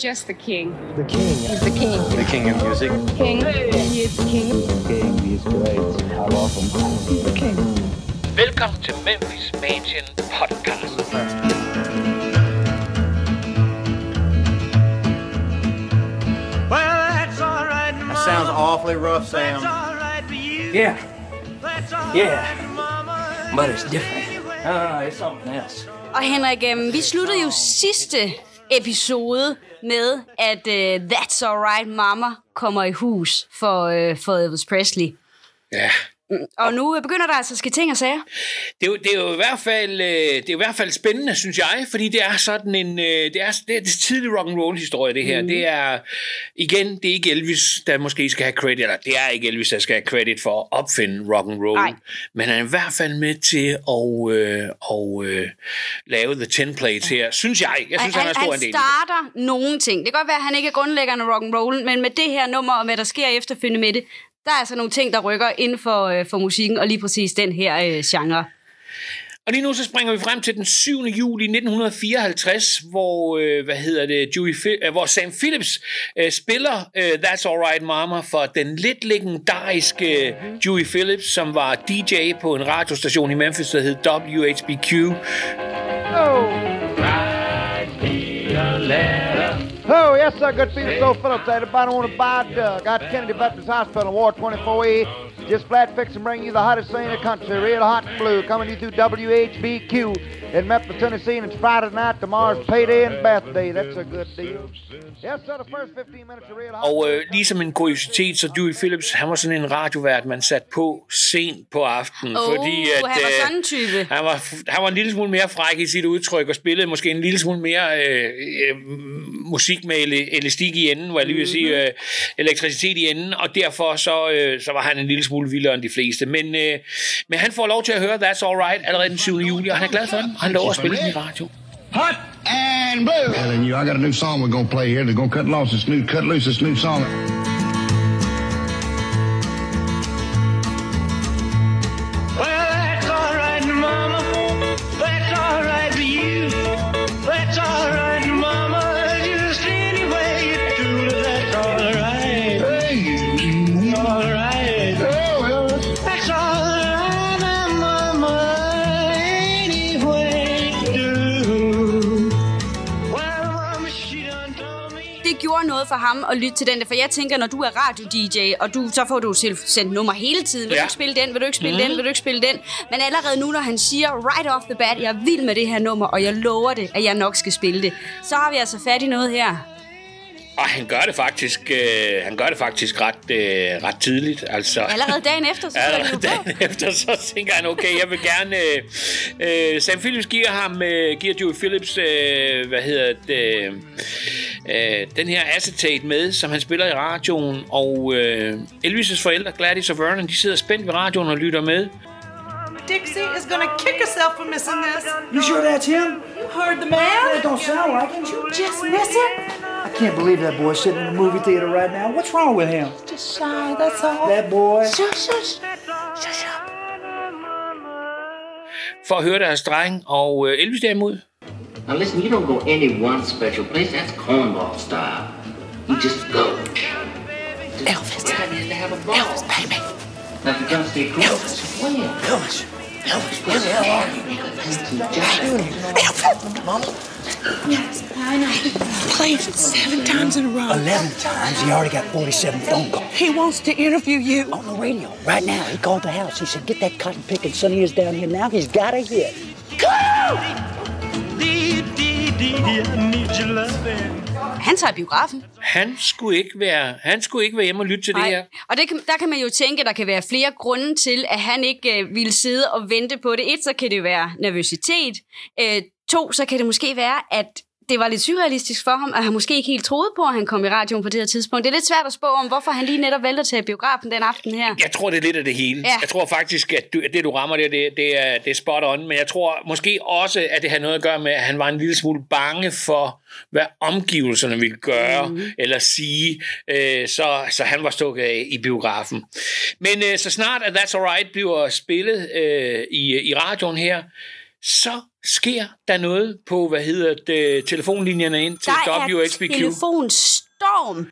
Just the king. The king. He's the king. The king of music. King. He is the king. King, he's great. I love him. The king. Velkommen til Memphis Mansion Podcast. That sounds awfully rough, Sam. Yeah. Yeah. But it's different. Uh, it's something else. Og Henrik, øhm, vi sluttede jo sidste episode med, at uh, That's Alright Mama kommer i hus for, uh, for Elvis Presley. Ja, og nu begynder der altså at ske ting og sager. det er, jo, det er jo i hvert fald øh, det er jo i hvert fald spændende, synes jeg, fordi det er sådan en øh, det er det er det tidlige rock and roll historie det her. Mm. Det er igen, det er ikke Elvis der måske skal have credit, eller det er ikke Elvis der skal have credit for at opfinde rock and roll, Nej. men han er i hvert fald med til at øh, og, øh, lave the ten plates her, synes jeg. Jeg synes han, er stor en del. det. starter nogle ting. Det kan godt være, at han ikke er grundlæggende rock and roll, men med det her nummer og hvad der sker efterfølgende med det, der er altså nogle ting, der rykker inden for, øh, for musikken, og lige præcis den her øh, genre. Og lige nu så springer vi frem til den 7. juli 1954, hvor øh, hvad hedder det, Dewey, øh, hvor Sam Phillips øh, spiller øh, That's Alright Mama for den lidt legendariske Dewey Phillips, som var DJ på en radiostation i Memphis, der hed WHBQ. Oh, Oh, yes, sir. Good people, so Phillips. Want to buy Doug. Got Kennedy Baptist Hospital, Ward 24E. Just flat fix and bring you the hottest thing in the country. Real hot and blue. Coming to you through WHBQ in Memphis, Tennessee. And it's Friday night. Tomorrow's payday and birthday. That's a good deal. Yes, sir. The first 15 minutes are real hot. Og øh, ligesom en kuriositet, så Dewey Phillips, han var sådan en radiovært, man satte på sent på aftenen. Åh, fordi at, han var øh, sådan en type. Han var, han var en lille smule mere fræk i sit udtryk, og spillede måske en lille smule mere øh, øh, musik med elastik i enden, var jeg lige vil sige, Mhm. øh, elektricitet i enden, og derfor så, øh, så var han en lille smule vildere end de fleste. Men, øh, men han får lov til at høre That's Alright allerede den 7. juli, og han er glad for den, han lover at spille i radio. Hot and blue. Telling you, I got a new song we're gonna play here. They're gonna cut loose this new, cut loose this new song. Noget for ham at lytte til den der, for jeg tænker, når du er radio-DJ, og du, så får du selv sendt nummer hele tiden, vil Ja. du ikke spille den, vil du ikke spille mm. den, vil du ikke spille den, men allerede nu, når han siger right off the bat, jeg er vild med det her nummer, og jeg lover det, at jeg nok skal spille det, så har vi altså fat i noget her. Og han gør det faktisk, øh, han gør det faktisk ret, øh, ret tidligt. Altså, Allerede dagen efter, så Allerede jo på. dagen efter, så tænker han, okay, jeg vil gerne... Øh, øh, Sam Phillips giver ham, øh, giver Dewey Phillips, øh, hvad hedder det, øh, den her acetate med, som han spiller i radioen, og øh, Elvis' forældre, Gladys og Vernon, de sidder spændt ved radioen og lytter med. Dixie is gonna kick herself for missing this. You sure that's him? You heard the man? That don't sound like him. You just miss it? I can't believe that boy's sitting in a movie theater right now. What's wrong with him? Just shy, that's all. That boy. Shush, shush. Shush up. for at høre deres dreng, og øh, Elvis derimod, Now listen, you don't go any one special place. That's cornball style. You just go. Elvis. Everybody has to have a ball. Elvis, baby. Now if you gotta stay cool, Elvis. when? Elvis. Elvis, where the hell are you? Elvis. Mama. Yes, I know. Played it seven times in a row. 11 times. He already got 47 phone calls. He wants to interview you. On the radio. Right now. He called the house. He said, get that cotton picking son of his down here now. He's got a hit. Dee, dee, dee, dee, I need your loving. Han tager biografen. han skulle ikke være, han skulle ikke være hjemme og lytte til det her. Og det kan, der kan man jo tænke, at der kan være flere grunde til, at han ikke øh, ville sidde og vente på det. Et, så kan det være nervøsitet. Øh, to, så kan det måske være, at det var lidt surrealistisk for ham, at han måske ikke helt troede på, at han kom i radioen på det her tidspunkt. Det er lidt svært at spå om, hvorfor han lige netop tage i biografen den aften her. Jeg tror, det er lidt af det hele. Ja. Jeg tror faktisk, at, du, at det, du rammer der, det, det, er, det er spot on. Men jeg tror måske også, at det har noget at gøre med, at han var en lille smule bange for, hvad omgivelserne ville gøre mm. eller sige. Øh, så, så han var stukket af i biografen. Men øh, så snart at That's Alright bliver spillet øh, i, i radioen her, så sker der noget på, hvad hedder det, telefonlinjerne ind til Der er telefonstorm.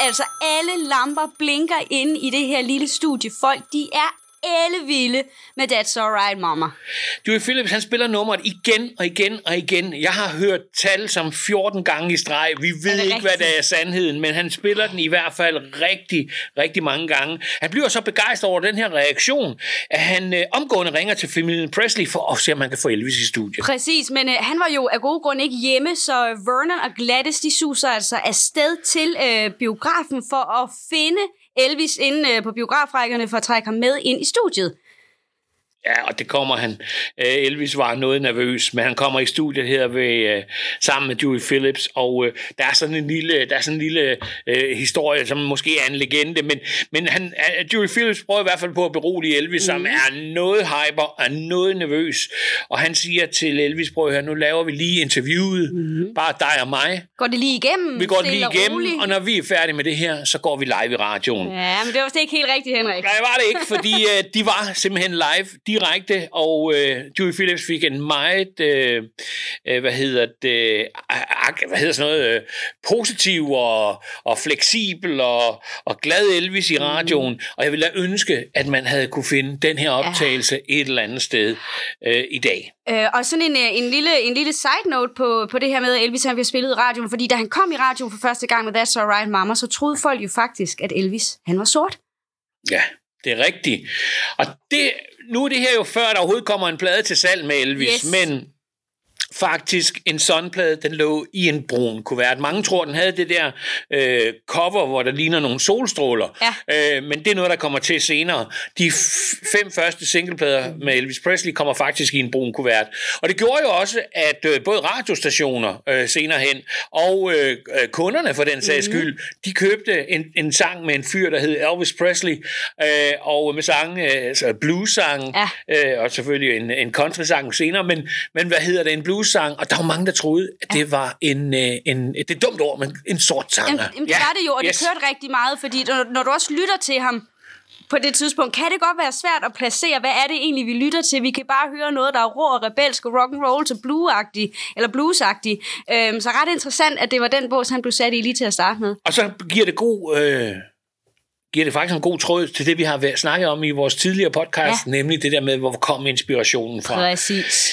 Altså, alle lamper blinker inde i det her lille studie. Folk, de er alle vilde med That's Alright, Mama. Dewey Phillips, han spiller nummeret igen og igen og igen. Jeg har hørt tal som 14 gange i streg. Vi ved ikke, hvad rigtigt? der er sandheden, men han spiller den i hvert fald rigtig, rigtig mange gange. Han bliver så begejstret over den her reaktion, at han øh, omgående ringer til familien Presley for at se, om man kan få Elvis i studiet. Præcis, men øh, han var jo af gode grunde ikke hjemme, så Vernon og Gladys, de suser altså afsted til øh, biografen for at finde Elvis inde øh, på biografrækkerne for at trække ham med ind i studiet. Ja, og det kommer han. Øh, Elvis var noget nervøs, men han kommer i studiet her ved, øh, sammen med Dewey Phillips, og øh, der er sådan en lille, der er sådan en lille øh, historie, som måske er en legende, men, men han, Dewey Phillips prøver i hvert fald på at berolige Elvis, mm. som er noget hyper og er noget nervøs, og han siger til Elvis, prøv høre, nu laver vi lige interviewet, mm. bare dig og mig. Går det lige igennem? Vi går det lige igennem, roligt? og når vi er færdige med det her, så går vi live i radioen. Ja, men det var vist ikke helt rigtigt, Henrik. Nej, var det ikke, fordi øh, de var simpelthen live direkte, og øh, Dewey Phillips fik en meget, øh, øh, hvad hedder det, ak, hvad hedder sådan noget, øh, positiv og, og fleksibel og, og glad Elvis i radioen, mm. og jeg ville da ønske, at man havde kunne finde den her optagelse ja. et eller andet sted øh, i dag. Øh, og sådan en, øh, en, lille, en lille side note på, på det her med, at Elvis han bliver spillet i radioen, fordi da han kom i radioen for første gang med That's Alright Mama, så troede folk jo faktisk, at Elvis han var sort. Ja, det er rigtigt. Og det, nu er det her jo før, der overhovedet kommer en plade til salg med Elvis, Yes. men faktisk en sådan plade, den lå i en brun kuvert. Mange tror, den havde det der øh, cover, hvor der ligner nogle solstråler, ja. øh, men det er noget, der kommer til senere. De fem første singleplader med Elvis Presley kommer faktisk i en brun kuvert. Og det gjorde jo også, at øh, både radiostationer øh, senere hen, og øh, øh, kunderne for den sags Mhm. skyld, de købte en, en sang med en fyr, der hed Elvis Presley, øh, og med sange, øh, altså blues-sang, ja. øh, og selvfølgelig en, en country-sang senere, men, men hvad hedder det, en blues-sang, og der var mange, der troede, at det var en, øh, en det er et dumt ord, men en sort sanger. Jamen, jamen, det var det jo, og yes. det kørte rigtig meget, fordi når, når du også lytter til ham på det tidspunkt, kan det godt være svært at placere, hvad er det egentlig, vi lytter til. Vi kan bare høre noget, der er rå og rebelsk og rock and roll til blue-agtig, eller blues-agtig. Øhm, så ret interessant, at det var den bås, han blev sat i lige til at starte med. Og så giver det god... Øh, giver det faktisk en god tråd til det, vi har været- snakket om i vores tidligere podcast, ja. nemlig det der med, hvor kom inspirationen fra. Præcis.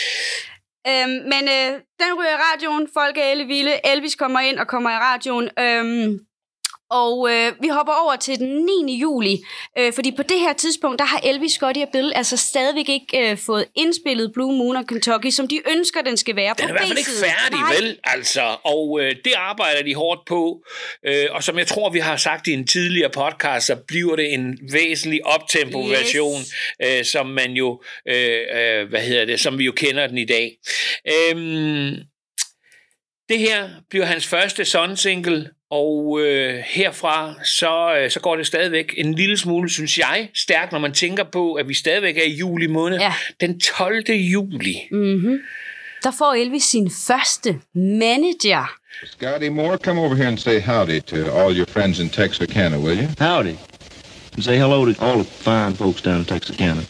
Øhm, men øh, den ryger i radioen, folk er alle vilde, Elvis kommer ind og kommer i radioen, øhm, og øh, vi hopper over til den 9. juli, øh, fordi på det her tidspunkt, der har Elvis, Scotty og Bill altså stadigvæk ikke øh, fået indspillet Blue Moon og Kentucky, som de ønsker, den skal være Den på er i hvert fald ikke færdig, Nej. vel? Altså, og øh, det arbejder de hårdt på. Øh, og som jeg tror, vi har sagt i en tidligere podcast, så bliver det en væsentlig optempo-version, øh, som man jo, øh, øh, hvad hedder det, som vi jo kender den i dag. Øhm, det her bliver hans første son-single, og øh, herfra så, øh, så går det stadigvæk en lille smule, synes jeg, stærkt, når man tænker på, at vi stadigvæk er i juli måned. Ja. Den 12. juli. Mm-hmm. Der får Elvis sin første manager. Scotty Moore, come over here and say howdy to all your friends in Texarkana, will you? Howdy. And say hello to all the fine folks down in Texarkana.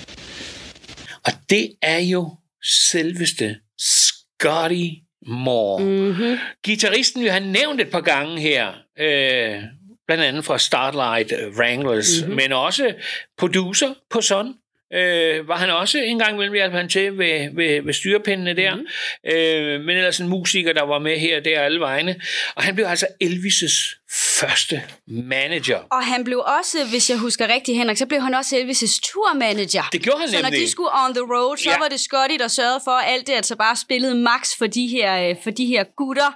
Og det er jo selveste Scotty Moore. Mm-hmm. Gitarristen, vi har nævnt et par gange her, øh, blandt andet fra Starlight Wranglers, Mhm. mm-hmm. men også producer på Sun. Øh, var han også en gang imellem hjalp han til ved, ved, ved styrepindene der. Mm-hmm. Øh, men ellers en musiker, der var med her og der alle vegne. Og han blev altså Elvis' første manager. Og han blev også, hvis jeg husker rigtigt, Henrik, så blev han også Elvis' turmanager. Det gjorde han Så når nemlig. de skulle on the road, så Ja. var det Scotty, der sørgede for, at alt det altså bare spillede max for de her, øh, for de her gutter,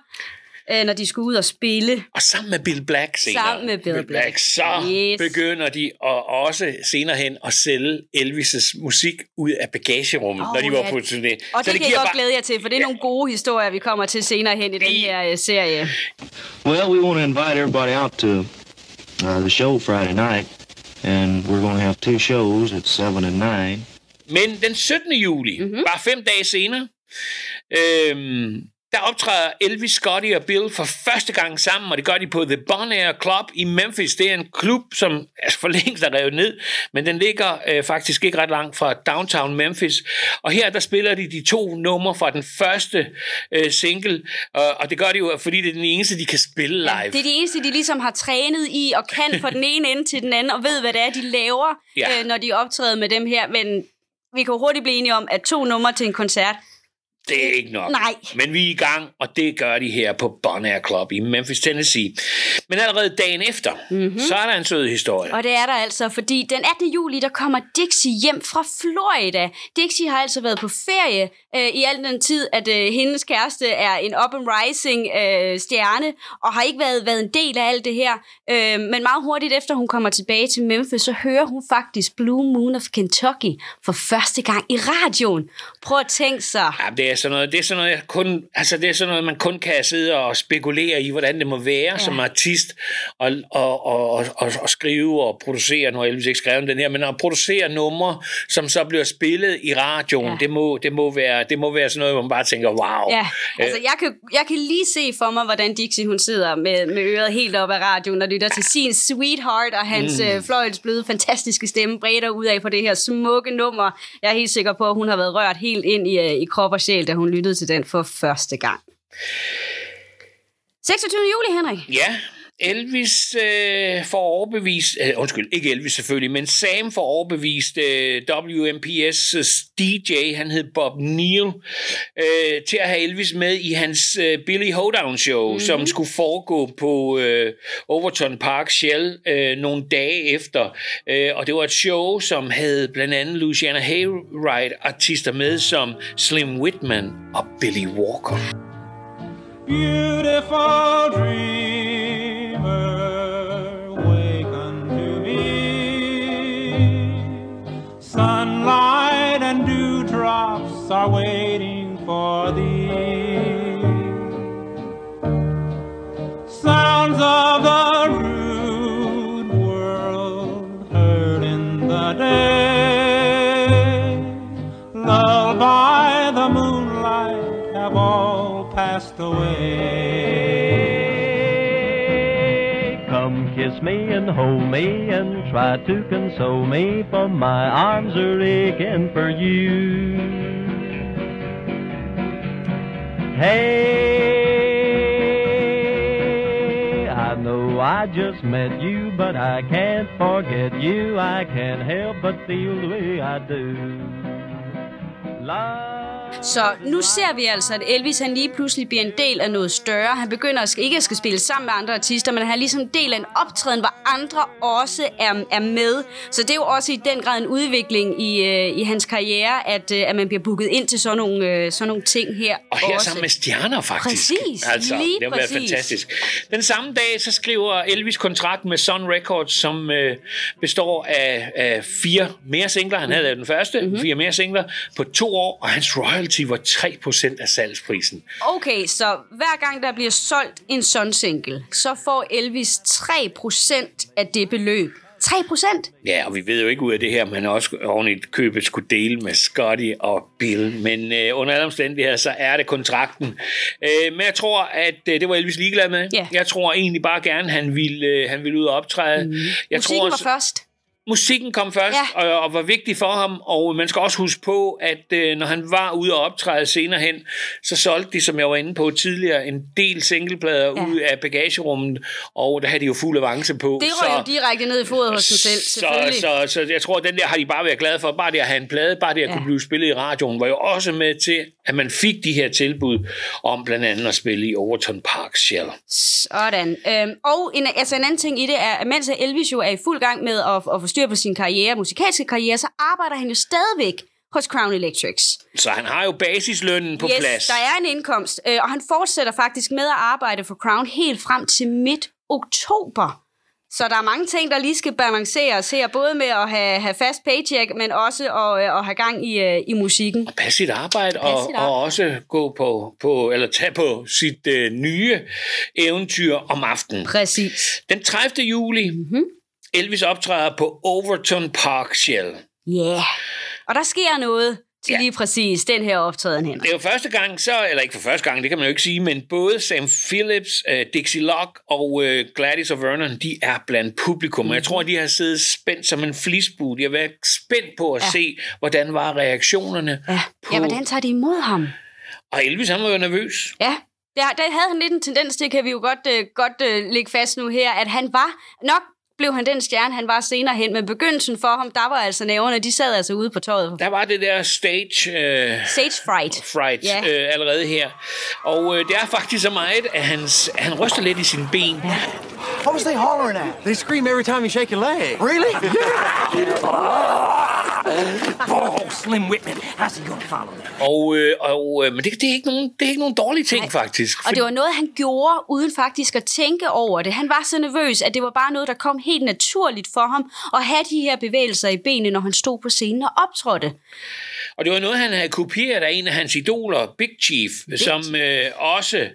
øh, når de skulle ud og spille. Og sammen med Bill Black senere. Sammen med Bill Black. Så Yes. begynder de at også senere hen at sælge Elvis' musik ud af bagagerummet, Åh, når de var ja. på turné. Og Så det, det kan jeg godt glæde jer til, for det er nogle gode historier, vi kommer til senere hen i den her øh, serie. Well, we want to invite everybody out to uh, the show Friday night, and we're going to have two shows at 7 and 9. Men den 17. juli, Mhm. mm-hmm. bare fem dage senere, øhm, der optræder Elvis, Scotty og Bill for første gang sammen, og det gør de på The Bon Air Club i Memphis. Det er en klub, som altså for længst er revet ned, men den ligger øh, faktisk ikke ret langt fra downtown Memphis. Og her der spiller de de to numre fra den første øh, single, og, og det gør de jo, fordi det er den eneste, de kan spille live. Det er de eneste, de ligesom har trænet i og kan fra den ene ende til den anden, og ved, hvad det er, de laver, Ja. ja. øh, når de optræder med dem her. Men vi kan hurtigt blive enige om, at to numre til en koncert, Det er ikke nok. Nej. Men vi er i gang, og det gør de her på Bon Air Club i Memphis, Tennessee. Men allerede dagen efter, mm-hmm. så er der en sød historie. Og det er der altså, fordi den 18. juli, der kommer Dixie hjem fra Florida. Dixie har altså været på ferie øh, i al den tid, at øh, hendes kæreste er en up-and-rising øh, stjerne, og har ikke været, været en del af alt det her. Øh, men meget hurtigt efter hun kommer tilbage til Memphis, så hører hun faktisk Blue Moon of Kentucky for første gang i radioen. Prøv at tænke sig. Ja, det er sådan noget, det er sådan noget, jeg kun, altså det er sådan noget, man kun kan sidde og spekulere i, hvordan det må være ja. som artist, og, og, og, og, og, og skrive og producere, nu har Elvis ikke skrevet den her, men at producere numre, som så bliver spillet i radioen, ja. det, må, det, må være, det må være sådan noget, hvor man bare tænker, wow. Ja, altså jeg kan, jeg kan lige se for mig, hvordan Dixie hun sidder med, med øret helt op af radioen og lytter til sin Sweetheart og hans Mm. øh, Fløjels bløde, fantastiske stemme bredt ud af på det her smukke nummer. Jeg er helt sikker på, at hun har været rørt helt ind i, øh, i krop og sjæl, da hun lyttede til den for første gang. 26. juli, Henrik. Ja, Elvis øh, får overbevist, øh, undskyld, ikke Elvis selvfølgelig, men Sam får overbevist øh, WMPS' DJ, han hed Bob Neal, øh, til at have Elvis med i hans øh, Billy Hoedown show, mm-hmm. som skulle foregå på øh, Overton Park Shell øh, nogle dage efter. Øh, og det var et show, som havde blandt andet Luciana Haywright artister med som Slim Whitman og Billy Walker. Beautiful dreamer, dewdrops are waiting for thee. Sounds of the rude world heard in the day. Lulled by the moonlight have all passed away. Come kiss me and hold me and try to console me, for my arms are aching for you. Hey, I know I just met you, but I can't forget you. I can't help but feel the way I do. Love. Så nu ser vi altså, at Elvis han lige pludselig bliver en del af noget større. Han begynder at, ikke at skal spille sammen med andre artister, men han er ligesom en del af en optræden, hvor andre også er, er med. Så det er jo også i den grad en udvikling i, øh, i hans karriere, at, øh, at man bliver booket ind til sådan nogle, øh, sådan nogle ting her. Og her også. sammen med stjerner, faktisk. Præcis, altså, lige det har været fantastisk. Den samme dag, så skriver Elvis kontrakt med Sun Records, som øh, består af, af fire mere singler. Han havde den første, Mhm. mm-hmm. fire mere singler, på to år, og hans royalty var 3% af salgsprisen. Okay, så hver gang der bliver solgt en sådan single, så får Elvis 3% af det beløb. 3%? Ja, og vi ved jo ikke ud af det her, men også oven i købet skulle dele med Scotty og Bill. Men øh, under alle omstændigheder, så er det kontrakten. Øh, men jeg tror, at øh, det var Elvis ligeglad med. Ja. Jeg tror egentlig bare gerne, han ville, øh, han ville ud og optræde. Mm. Jeg Musikken tror, var først. Musikken kom først, Ja. og, og var vigtig for ham, og man skal også huske på, at øh, når han var ude og optræde senere hen, så solgte de, som jeg var inde på tidligere, en del singleplader ja. ud af bagagerummet, og der havde de jo fuld avance på. Det røg jo direkte ned i fodet hos dem selv, så, selvfølgelig. så, så jeg tror, at den der har de bare været glade for. Bare det at have en plade, bare det at ja. kunne blive spillet i radioen, var jo også med til, at man fik de her tilbud om blandt andet at spille i Overton Park Shell. Sådan. Øhm, og en, altså en anden ting i det er, at mens Elvis jo er i fuld gang med at, at få styr på sin karriere, musikalske karriere, så arbejder han jo stadigvæk hos Crown Electrics. Så han har jo basislønnen på yes, plads. der er en indkomst, øh, og han fortsætter faktisk med at arbejde for Crown helt frem til midt oktober. Så der er mange ting, der lige skal balanceres her, både med at have, have fast paycheck, men også at, øh, at have gang i, øh, i musikken. passe sit arbejde, og, sit og også gå på, på eller tage på sit øh, nye eventyr om aftenen. Præcis. Den 30. juli, Mhm. mm-hmm. Elvis optræder på Overton Park Shell. Ja, yeah. og der sker noget. til lige præcis den her optræden, Henrik. Det er jo første gang, så, eller ikke for første gang, det kan man jo ikke sige, men både Sam Phillips, uh, Dixie Locke og uh, Gladys og Vernon, de er blandt publikum. Mm. Jeg tror, de har siddet spændt som en flisbue. De har været spændt på at Ja. ja. se, hvordan var reaktionerne Ja. på... ja, hvordan tager de imod ham? Og Elvis, han var jo nervøs. Ja, der, der havde han lidt en tendens til, kan vi jo godt, øh, godt øh, lægge fast nu her, at han var, nok blev han den stjerne, han var senere hen, men begyndelsen for ham, der var altså næverne, de sad altså ude på tøjet. Der var det der stage... Uh, Stage fright. fright Ja. øh, allerede her. Og øh, det er faktisk så meget, at hans, han ryster lidt i sine ben. Ja. What was they hollering at? They scream every time you shake your leg. Really? oh, Slim Whitman, how's he gonna follow me? Og, øh, og, øh, men det, det, er ikke nogen, det er ikke nogen dårlige ting, Nej. faktisk. Og det var noget, han gjorde, uden faktisk at tænke over det. Han var så nervøs, at det var bare noget, der kom helt naturligt for ham, at have de her bevægelser i benene, når han stod på scenen og optrådte. Og det var noget, han havde kopieret af en af hans idoler, Big Chief, Big som øh, også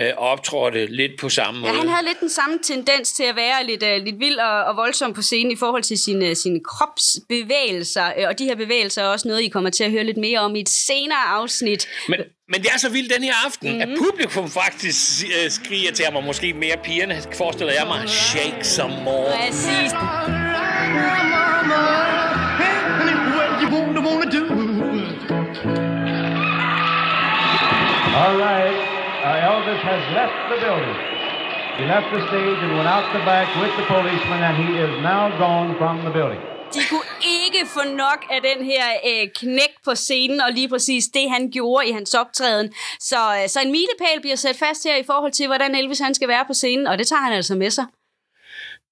øh, optrådte lidt på samme Ja, måde. han havde lidt den samme tendens til at være lidt, uh, lidt vild og, og voldsom på scenen i forhold til sine, sine kropsbevægelser. Øh, Og de her bevægelser er også noget, I kommer til at høre lidt mere om i et senere afsnit. Men, men det er så vildt den her aften, mm-hmm. Mhm. at publikum faktisk øh, skriger til ham, og måske mere pigerne, forestiller jeg mig, shake some more. Præcis. All right, left the building. He left the stage and went out the back with the policeman, and he is now gone from the building. De kunne ikke få nok af den her øh, knæk på scenen, og lige præcis det, han gjorde i hans optræden. Så, øh, så en milepæl bliver sat fast her i forhold til, hvordan Elvis han skal være på scenen, og det tager han altså med sig.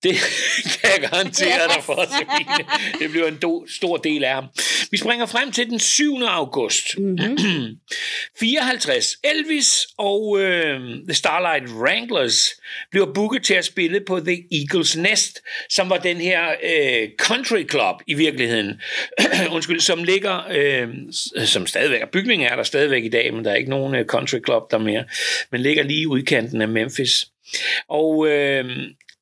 Det kan jeg garantere dig for, Sabine. Det bliver en do, stor del af ham. Vi springer frem til den 7. august. Mm-hmm. 54. Elvis og øh, The Starlight Wranglers bliver booket til at spille på The Eagles Nest, som var den her øh, country club i virkeligheden. Undskyld, som ligger, øh, som stadigvæk er bygningen er der stadigvæk i dag, men der er ikke nogen øh, country club der mere, men ligger lige i udkanten af Memphis. Og øh,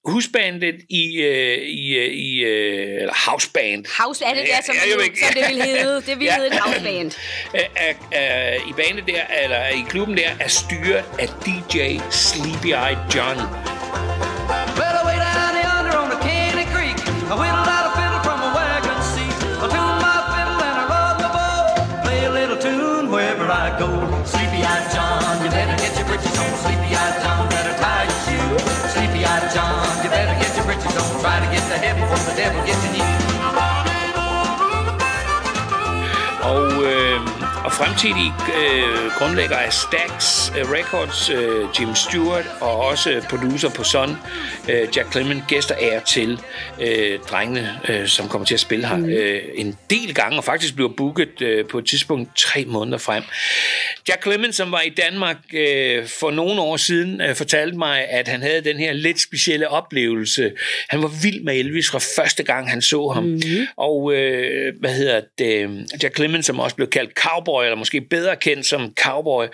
husbandet i, øh, i, øh, i øh, eller houseband. House er det der, som, Ja, ja, ikke. som det ville hedde. Det ville Ja. hedde et houseband. i banen der, eller i klubben der, er styret af DJ Sleepy Eyed John. Well, away down yonder on the Kenny Creek, I whittled devil get to fremtidige øh, grundlægger af Stax øh, Records, øh, Jim Stewart, og også producer på Sun, øh, Jack Clement, gæster er til øh, drengene, øh, som kommer til at spille her øh, en del gange, og faktisk bliver booket øh, på et tidspunkt tre måneder frem. Jack Clement, som var i Danmark øh, for nogle år siden, øh, fortalte mig, at han havde den her lidt specielle oplevelse. Han var vild med Elvis fra første gang, han så ham. Mm-hmm. Og øh, hvad hedder det? Jack Clement, som også blev kaldt cowboy, eller måske bedre kendt som cowboy,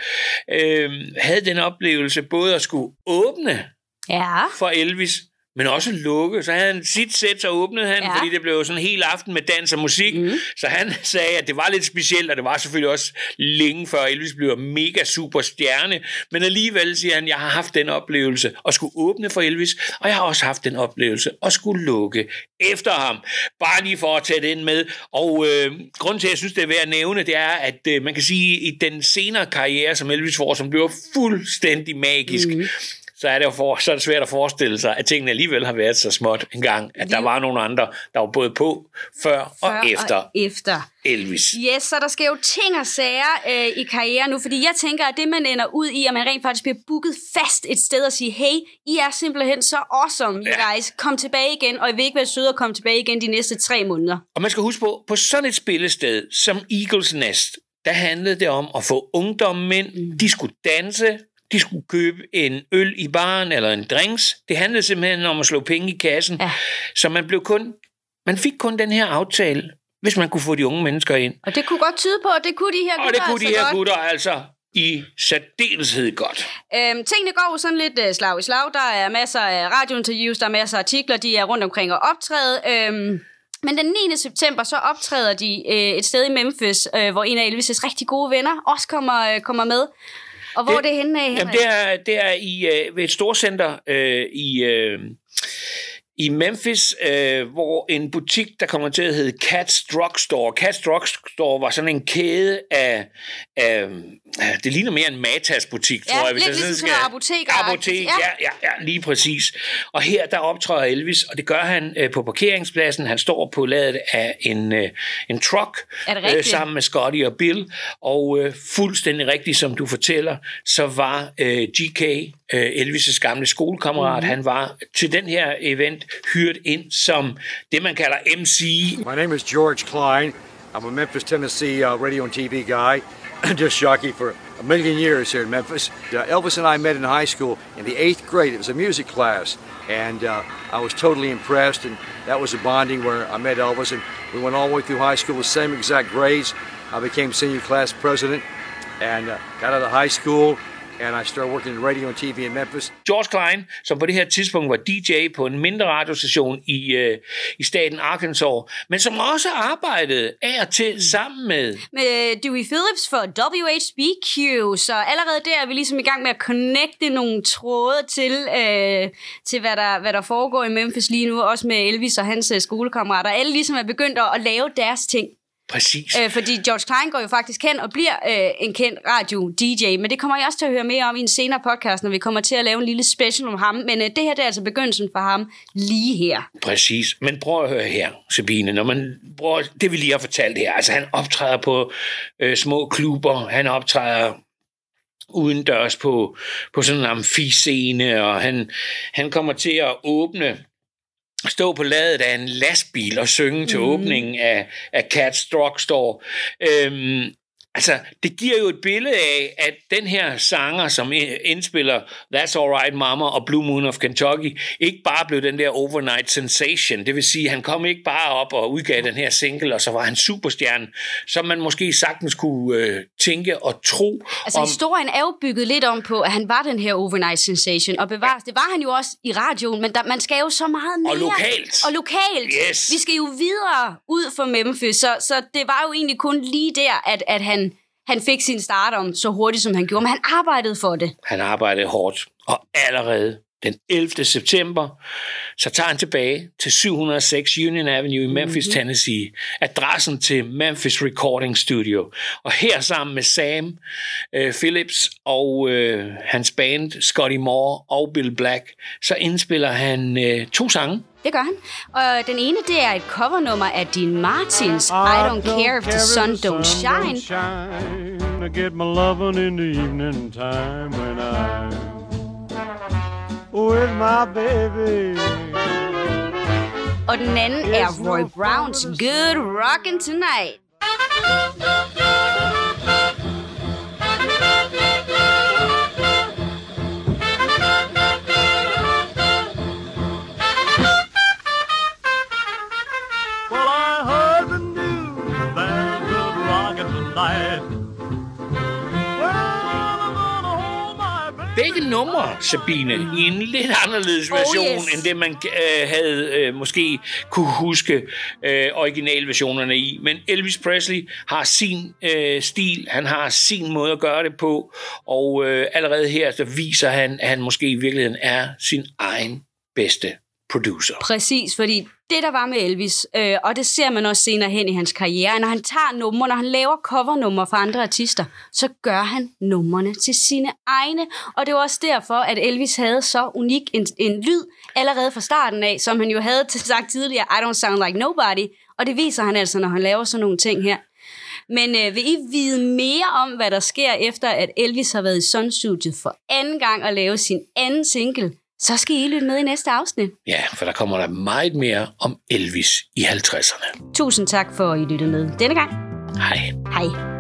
øh, havde den oplevelse både at skulle åbne Ja. for Elvis, men også lukke. Så havde han sit sæt, så åbnede han, Ja. fordi det blev sådan en hel aften med dans og musik. Mm. Så han sagde, at det var lidt specielt, og det var selvfølgelig også længe før Elvis blev mega super stjerne. Men alligevel siger han, jeg har haft den oplevelse at skulle åbne for Elvis, og jeg har også haft den oplevelse at skulle lukke efter ham. Bare lige for at tage den med. Og øh, grunden til, at jeg synes, det er værd at nævne, det er, at øh, man kan sige, i den senere karriere, som Elvis får, som bliver fuldstændig magisk, mm så er det jo for, så er det svært at forestille sig, at tingene alligevel har været så småt en gang, at der var nogle andre, der var både på før, Før og efter Og efter. Elvis. Yes, så der sker jo ting og sager øh, i karrieren nu, fordi jeg tænker, at det, man ender ud i, at man rent faktisk bliver booket fast et sted og sige, hey, I er simpelthen så awesome, you guys. Kom tilbage igen, og I vil ikke være søde at komme tilbage igen de næste tre måneder. Og man skal huske på, på sådan et spillested som Eagles Nest, der handlede det om at få ungdommen ind. Mm. De skulle danse, de skulle købe en øl i baren eller en drinks. Det handlede simpelthen om at slå penge i kassen. Ja. Så man blev kun, man fik kun den her aftale, hvis man kunne få de unge mennesker ind. Og det kunne godt tyde på, at det kunne de her Og gutter det kunne de altså her godt. gutter altså i særdeleshed godt. Øhm, tingene går jo sådan lidt øh, slag i slag. Der er masser af radiointerviews, der er masser af artikler, de er rundt omkring og optræde. Øhm, Men den 9. september, så optræder de øh, et sted i Memphis, øh, hvor en af Elvis' rigtig gode venner også kommer, øh, kommer med. Og hvor det, er det henne af, Jamen, det er, det er i, øh, ved et storcenter øh, i, øh, i Memphis, øh, hvor en butik, der kommer til at hedde Cat's Drugstore. Cat's Drugstore var sådan en kæde af, af det ligner mere en Matas-butik, Ja, tror jeg. lidt jeg ligesom noget apoteker- Apotek, Ja. ja, ja, ja, lige præcis. Og her, der optræder Elvis, og det gør han øh, på parkeringspladsen. Han står på ladet af en, øh, en truck, rigtigt? sammen med Scotty og Bill. Og øh, fuldstændig rigtigt, som du fortæller, så var øh, GK, øh, Elvis' gamle skolekammerat, Mhm. han var til den her event hyret ind som det, man kalder MC. My name is George Klein. I'm a Memphis, Tennessee uh, radio and TV guy, disc jockey for a million years here in Memphis. Uh, Elvis and I met in high school in the eighth grade. It was a music class, and uh, I was totally impressed. And that was a bonding where I met Elvis, and we went all the way through high school with the same exact grades. I became senior class president, and uh, got out of high school, and I started working in radio and TV in Memphis. George Klein, som på det her tidspunkt var DJ på en mindre radiostation i, øh, i staten Arkansas, men som også arbejdede af og til sammen med med Dewey Phillips for WHBQ, så allerede der er vi ligesom i gang med at connecte nogle tråde til, øh, til hvad, der, hvad der foregår i Memphis lige nu, også med Elvis og hans øh, skolekammerater. Alle ligesom er begyndt at, at lave deres ting. Præcis. Øh, fordi George Klein går jo faktisk hen og bliver øh, en kendt radio-DJ, men det kommer jeg også til at høre mere om i en senere podcast, når vi kommer til at lave en lille special om ham. Men øh, det her det er altså begyndelsen for ham lige her. Præcis. Men prøv at høre her, Sabine. Når man prøver, det vi lige har fortalt her, altså han optræder på øh, små klubber, han optræder udendørs på, på sådan en amfiscene, og han, han kommer til at åbne stå på ladet af en lastbil og synge til Mhm. åbningen af, af Cat's Drugstore. Øhm, altså, det giver jo et billede af, at den her sanger, som indspiller That's Alright Mama og Blue Moon of Kentucky, ikke bare blev den der overnight sensation. Det vil sige, han kom ikke bare op og udgav den her single, og så var han superstjerne, som man måske sagtens kunne øh, tænke og tro. Altså om... historien er jo bygget lidt om på, at han var den her overnight sensation, og bevares, det var han jo også i radioen, men der, man skal jo så meget mere. Og lokalt. Og lokalt. Yes. Vi skal jo videre ud for Memphis, så, så det var jo egentlig kun lige der, at, at han, han fik sin start om så hurtigt, som han gjorde, men han arbejdede for det. Han arbejdede hårdt, og allerede den 11. september, så tager han tilbage til 706 Union Avenue i Memphis, mm-hmm. Tennessee, adressen til Memphis Recording Studio. Og her sammen med Sam øh, Phillips og øh, hans band Scotty Moore og Bill Black, så indspiller han øh, to sange. Det gør han. Og den ene, det er et covernummer af Dean Martins I Don't Care If The Sun Don't Shine. I get my loving in the evening time when I'm with my baby. Og den anden er Roy Browns Good Rockin' Tonight. Numre, Sabine, i en lidt anderledes Oh, version, yes. end det man øh, havde øh, måske kunne huske øh, originalversionerne i. Men Elvis Presley har sin øh, stil, han har sin måde at gøre det på, og øh, allerede her så viser han, at han måske i virkeligheden er sin egen bedste producer. Præcis, fordi det der var med Elvis, øh, og det ser man også senere hen i hans karriere, når han tager numre, når han laver covernumre for andre artister, så gør han numrene til sine egne. Og det var også derfor, at Elvis havde så unik en, en lyd allerede fra starten af, som han jo havde sagt tidligere, I don't sound like nobody. Og det viser han altså, når han laver sådan nogle ting her. Men øh, vil I vide mere om, hvad der sker efter, at Elvis har været i Sun-studiet for anden gang og lave sin anden single, så skal I lytte med i næste afsnit. Ja, for der kommer der meget mere om Elvis i 50'erne. Tusind tak for, at I lyttede med denne gang. Hej. Hej.